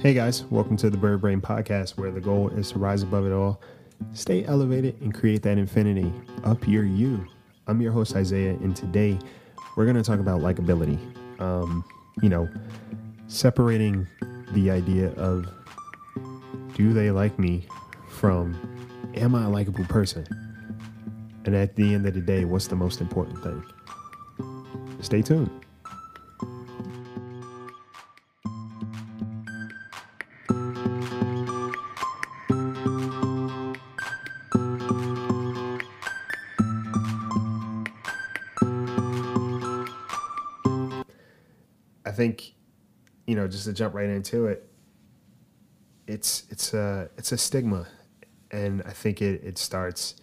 Hey guys, welcome to the Bird Brain Podcast, where the goal is to rise above it all, stay elevated, and create that infinity. Up your you. I'm your host, Isaiah, and today we're going to talk about likability. Um, you know, separating the idea of do they like me from am I a likable person? And at the end of the day, what's the most important thing? Stay tuned. Think, you know, just to jump right into it, it's it's a it's a stigma, and I think it it starts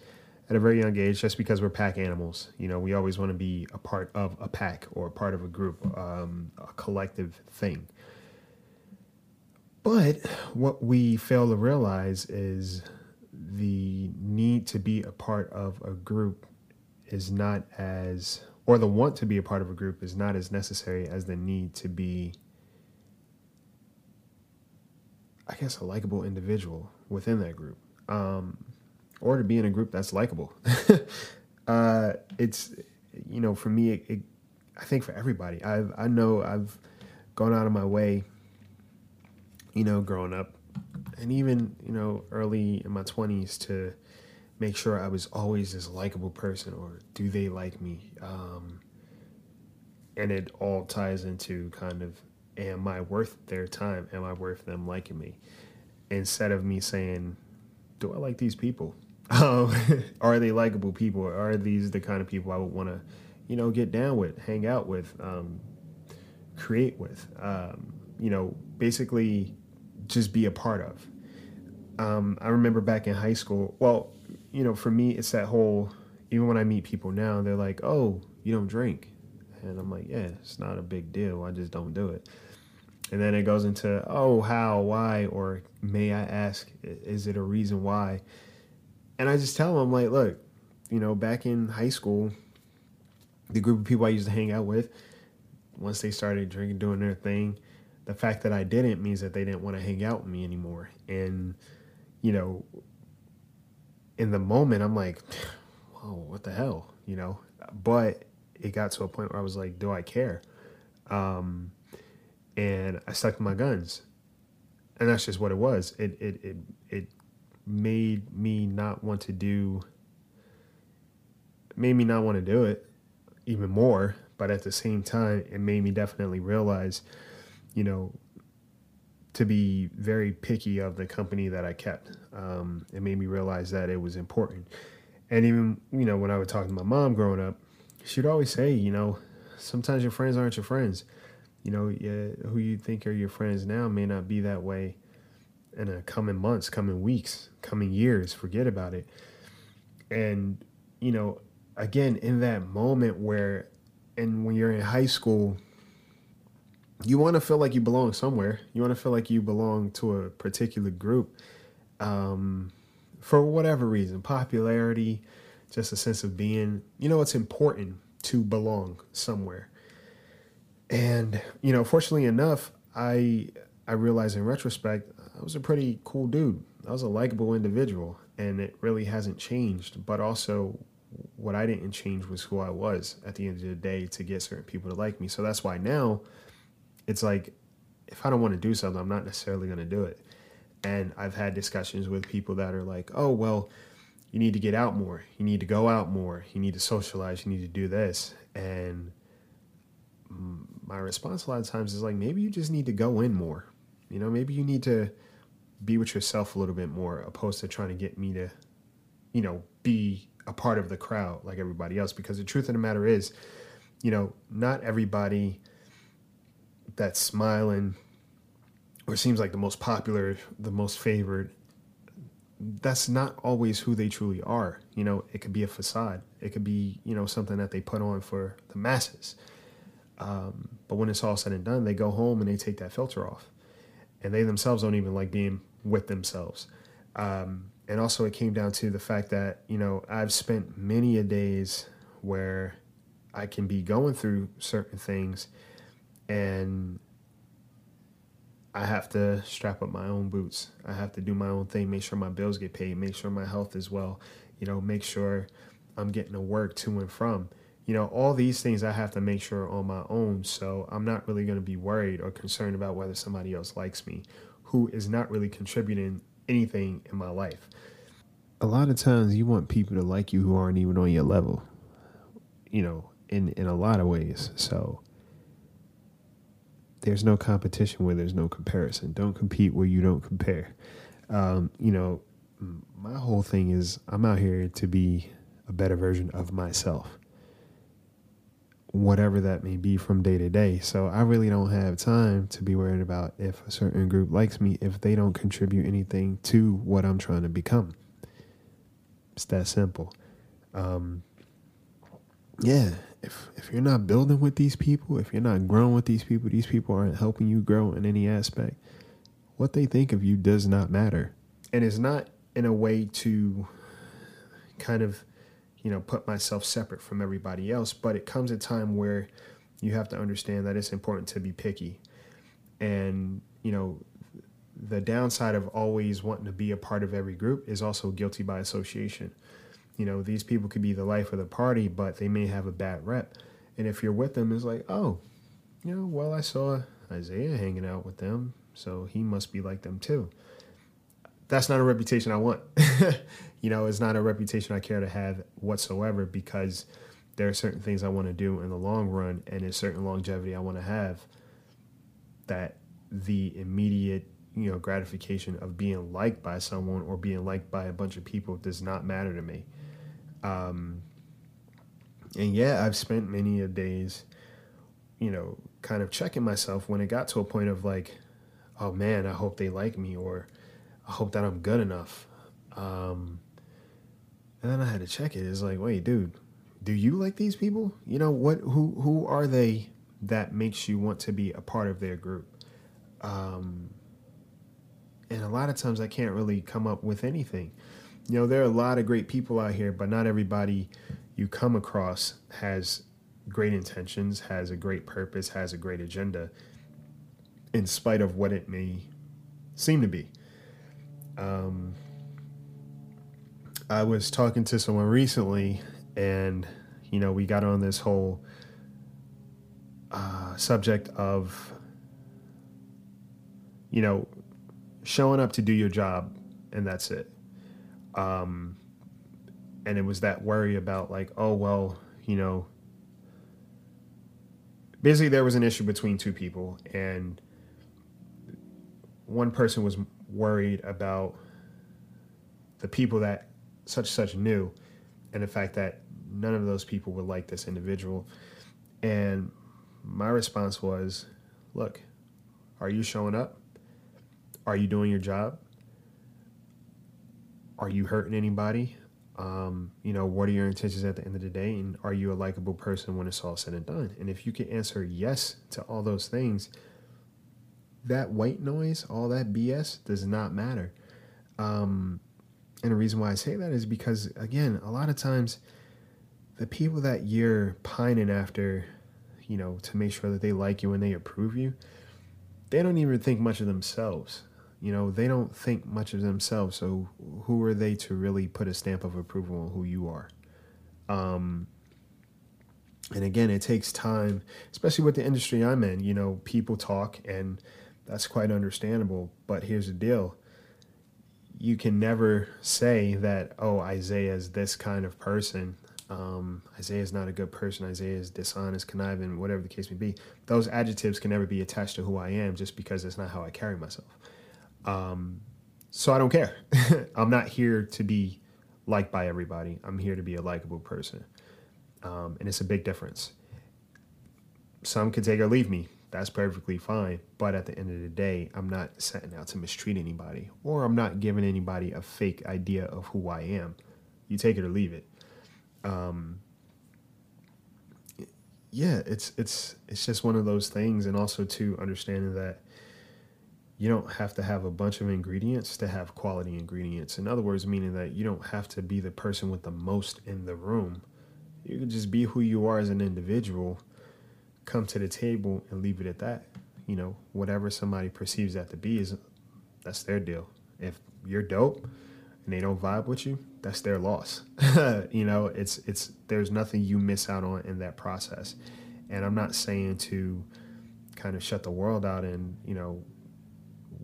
at a very young age just because we're pack animals. You know, we always want to be a part of a pack or a part of a group, um, a collective thing. But what we fail to realize is the need to be a part of a group is not as or the want to be a part of a group is not as necessary as the need to be i guess a likable individual within that group um, or to be in a group that's likable. Uh, it's you know for me it, it, i think for everybody. I've i know i've gone out of my way you know growing up and even you know early in my 20s to make sure I was always this likable person or do they like me? Um, and it all ties into kind of am I worth their time? Am I worth them liking me? Instead of me saying, do I like these people? Um, are they likable people? Are these the kind of people I would want to, you know, get down with, hang out with, um, create with? Um, you know, basically just be a part of. Um, I remember back in high school, well, you know, for me, it's that whole, even when I meet people now, they're like, oh, you don't drink. And I'm like, yeah, it's not a big deal. I just don't do it. And then it goes into, oh, how, why, or may I ask, is it a reason why? And I just tell them, I'm like, look, you know, back in high school, the group of people I used to hang out with, once they started drinking, doing their thing, the fact that I didn't means that they didn't want to hang out with me anymore. And, you know, in the moment, I'm like, whoa, what the hell, you know? But it got to a point where I was like, do I care? Um, and I stuck to my guns, and that's just what it was. It it it it made me not want to do. Made me not want to do it even more, but at the same time, it made me definitely realize, you know, to be very picky of the company that I kept. Um, it made me realize that it was important. And even, you know, when I would talk to my mom growing up, she'd always say, you know, sometimes your friends aren't your friends. You know, yeah, who you think are your friends now may not be that way in a coming months, coming weeks, coming years. Forget about it. And, you know, again, in that moment where, and when you're in high school, you want to feel like you belong somewhere. You want to feel like you belong to a particular group um, for whatever reason popularity, just a sense of being. You know, it's important to belong somewhere. And, you know, fortunately enough, I I realized in retrospect, I was a pretty cool dude. I was a likable individual, and it really hasn't changed. But also, what I didn't change was who I was at the end of the day to get certain people to like me. So that's why now it's like if I don't want to do something, I'm not necessarily going to do it. And I've had discussions with people that are like, oh, well, you need to get out more. You need to go out more. You need to socialize. You need to do this. And my response a lot of times is like, maybe you just need to go in more. You know, maybe you need to be with yourself a little bit more, opposed to trying to get me to, you know, be a part of the crowd like everybody else. Because the truth of the matter is, you know, not everybody that's smiling or seems like the most popular, the most favored, that's not always who they truly are. You know, it could be a facade. It could be, you know, something that they put on for the masses. Um, but when it's all said and done, they go home and they take that filter off. And they themselves don't even like being with themselves. Um, and also, it came down to the fact that, you know, I've spent many a days where I can be going through certain things and I have to strap up my own boots. I have to do my own thing, make sure my bills get paid, make sure my health is well, you know, make sure I'm getting to work to and from. You know, all these things I have to make sure on my own. So I'm not really going to be worried or concerned about whether somebody else likes me who is not really contributing anything in my life. A lot of times you want people to like you who aren't even on your level, you know, in, in a lot of ways. So there's no competition where there's no comparison. Don't compete where you don't compare. Um, you know, my whole thing is I'm out here to be a better version of myself, whatever that may be from day to day. So I really don't have time to be worried about if a certain group likes me if they don't contribute anything to what I'm trying to become. It's that simple. Um, yeah, if if you're not building with these people, if you're not growing with these people, these people aren't helping you grow in any aspect. What they think of you does not matter. And it's not in a way to kind of, you know, put myself separate from everybody else, but it comes a time where you have to understand that it's important to be picky. And, you know, the downside of always wanting to be a part of every group is also guilty by association you know, these people could be the life of the party, but they may have a bad rep. And if you're with them, it's like, oh, you know, well, I saw Isaiah hanging out with them, so he must be like them too. That's not a reputation I want. you know, it's not a reputation I care to have whatsoever because there are certain things I want to do in the long run and a certain longevity I want to have that the immediate you know gratification of being liked by someone or being liked by a bunch of people does not matter to me um, and yeah, I've spent many a days, you know, kind of checking myself when it got to a point of like, oh man, I hope they like me or I hope that I'm good enough. Um, and then I had to check it. It's like, wait, dude, do you like these people? You know what? Who who are they that makes you want to be a part of their group? Um, and a lot of times I can't really come up with anything you know, there are a lot of great people out here, but not everybody you come across has great intentions, has a great purpose, has a great agenda, in spite of what it may seem to be. Um, I was talking to someone recently, and you know, we got on this whole uh, subject of, you know, showing up to do your job, and that's it. Um, and it was that worry about like, oh well, you know. Basically, there was an issue between two people, and one person was worried about the people that such such knew, and the fact that none of those people would like this individual. And my response was, look, are you showing up? Are you doing your job? are you hurting anybody? Um, you know, what are your intentions at the end of the day? And are you a likable person when it's all said and done? And if you can answer yes to all those things, that white noise, all that BS does not matter. Um, and the reason why I say that is because, again, a lot of times the people that you're pining after, you know, to make sure that they like you and they approve you, they don't even think much of themselves. You know, they don't think much of themselves. So who are they to really put a stamp of approval on who you are? Um, and again, it takes time, especially with the industry I'm in. You know, people talk, and that's quite understandable. But here's the deal you can never say that, oh, Isaiah is this kind of person. Um, Isaiah is not a good person. Isaiah is dishonest, conniving, whatever the case may be. Those adjectives can never be attached to who I am just because it's not how I carry myself. Um, so I don't care. I'm not here to be liked by everybody. I'm here to be a likable person. Um, and it's a big difference. Some can take or leave me. That's perfectly fine. But at the end of the day, I'm not setting out to mistreat anybody or I'm not giving anybody a fake idea of who I am. You take it or leave it. Um, yeah, it's it's it's just one of those things, and also to understanding that you don't have to have a bunch of ingredients to have quality ingredients. In other words, meaning that you don't have to be the person with the most in the room. You can just be who you are as an individual, come to the table and leave it at that. you know, whatever somebody perceives that to be is that's their deal. If you're dope and they don't vibe with you, that's their loss. you know, it's it's there's nothing you miss out on in that process. And I'm not saying to kind of shut the world out and, you know,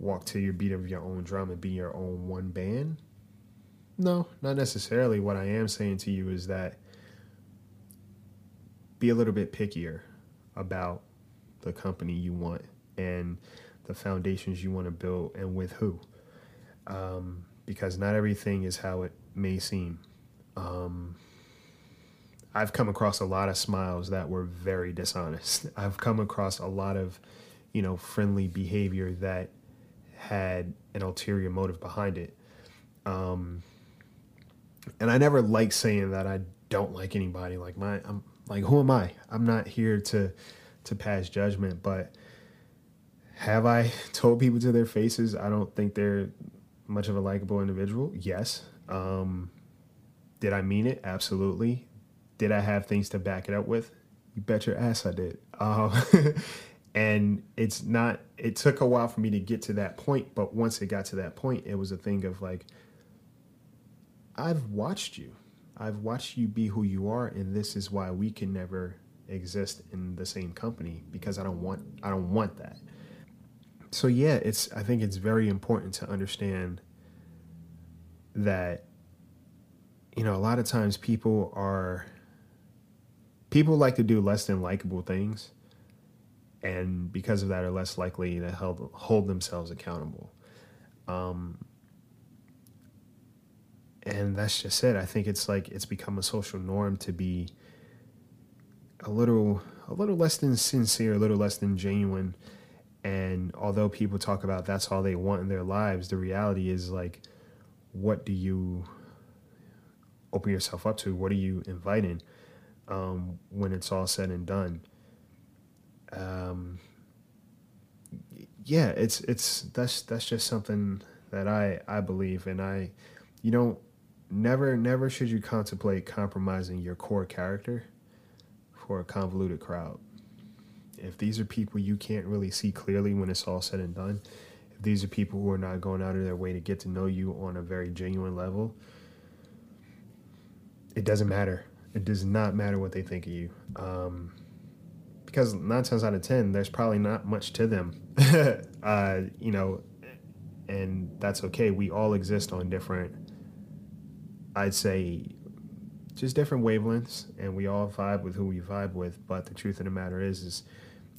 walk to your beat of your own drum and be your own one band. No, not necessarily. What I am saying to you is that be a little bit pickier about the company you want and the foundations you want to build and with who. Um, because not everything is how it may seem. Um, I've come across a lot of smiles that were very dishonest. I've come across a lot of, you know, friendly behavior that had an ulterior motive behind it. Um, and I never like saying that I don't like anybody. Like my, I'm like, who am I? I'm not here to to pass judgment, but have I told people to their faces I don't think they're much of a likable individual? Yes. Um, did I mean it? Absolutely. Did I have things to back it up with? You bet your ass I did. Um, and it's not. It took a while for me to get to that point, but once it got to that point, it was a thing of like, I've watched you. I've watched you be who you are, and this is why we can never exist in the same company because I don't want I don't want that. So yeah, it's I think it's very important to understand that you know, a lot of times people are people like to do less than likable things and because of that are less likely to hold, hold themselves accountable. Um, and that's just it. I think it's like it's become a social norm to be a little a little less than sincere, a little less than genuine. And although people talk about that's all they want in their lives, the reality is like, what do you open yourself up to? What are you inviting um, when it's all said and done? Um, yeah, it's it's that's that's just something that I I believe, and I, you don't never never should you contemplate compromising your core character for a convoluted crowd. If these are people you can't really see clearly when it's all said and done, if these are people who are not going out of their way to get to know you on a very genuine level, it doesn't matter. It does not matter what they think of you. Um, because nine times out of ten, there's probably not much to them. uh, you know, and that's okay. We all exist on different, I'd say, just different wavelengths, and we all vibe with who we vibe with. But the truth of the matter is, is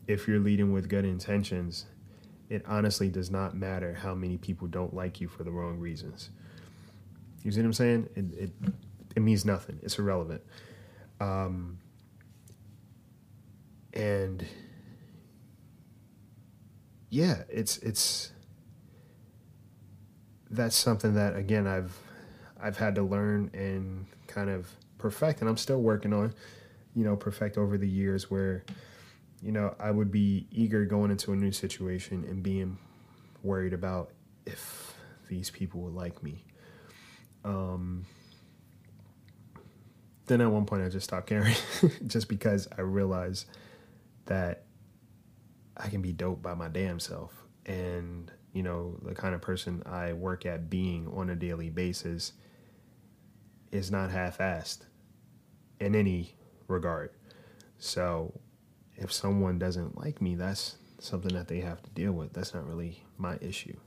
if you're leading with good intentions, it honestly does not matter how many people don't like you for the wrong reasons. You see what I'm saying? It it, it means nothing. It's irrelevant. Um, and yeah, it's it's that's something that again I've I've had to learn and kind of perfect, and I'm still working on, you know, perfect over the years where, you know, I would be eager going into a new situation and being worried about if these people would like me. Um, then at one point I just stopped caring, just because I realized that I can be dope by my damn self, and you know the kind of person I work at being on a daily basis is not half-assed in any regard. So if someone doesn't like me, that's something that they have to deal with. That's not really my issue.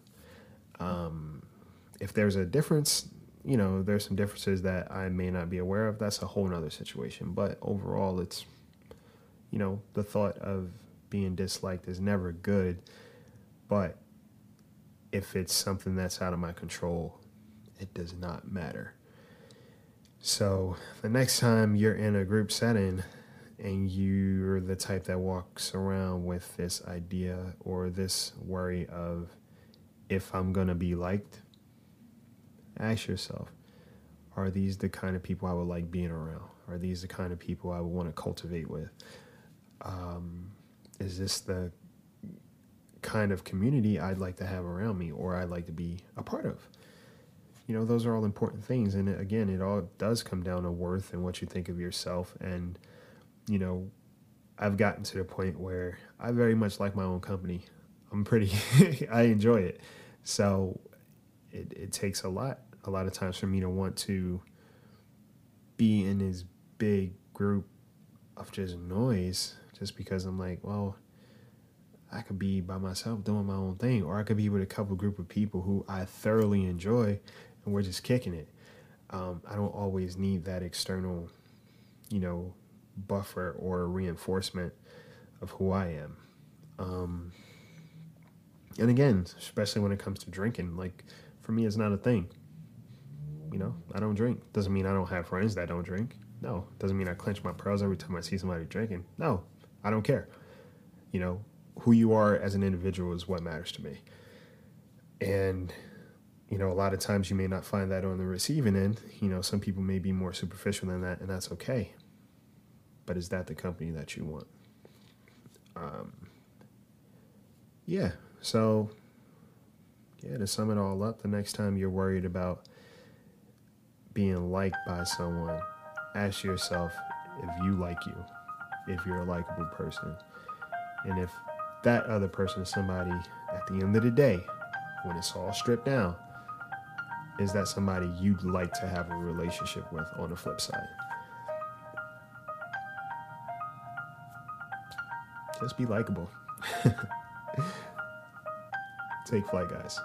Um, if there's a difference, you know, there's some differences that I may not be aware of. That's a whole nother situation. But overall, it's, you know, the thought of being disliked is never good. But if it's something that's out of my control, it does not matter. So the next time you're in a group setting and you're the type that walks around with this idea or this worry of if I'm going to be liked, ask yourself are these the kind of people I would like being around? Are these the kind of people I would want to cultivate with? Um, is this the kind of community I'd like to have around me or I'd like to be a part of? you know those are all important things and again it all does come down to worth and what you think of yourself and you know I've gotten to the point where I very much like my own company. I'm pretty, I enjoy it. So it, it takes a lot, a lot of times for me to want to be in this big group of just noise just because I'm like, well, I could be by myself doing my own thing, or I could be with a couple group of people who I thoroughly enjoy and we're just kicking it. Um, I don't always need that external, you know, buffer or reinforcement of who I am. Um, and again, especially when it comes to drinking, like for me, it's not a thing. You know, I don't drink. Doesn't mean I don't have friends that don't drink. No, doesn't mean I clench my pearls every time I see somebody drinking. No, I don't care. You know, who you are as an individual is what matters to me. And, you know, a lot of times you may not find that on the receiving end. You know, some people may be more superficial than that, and that's okay. But is that the company that you want? Um, yeah. So, yeah, to sum it all up, the next time you're worried about being liked by someone, ask yourself if you like you, if you're a likable person, and if that other person is somebody at the end of the day, when it's all stripped down, is that somebody you'd like to have a relationship with on the flip side? Just be likable. Take flight, guys.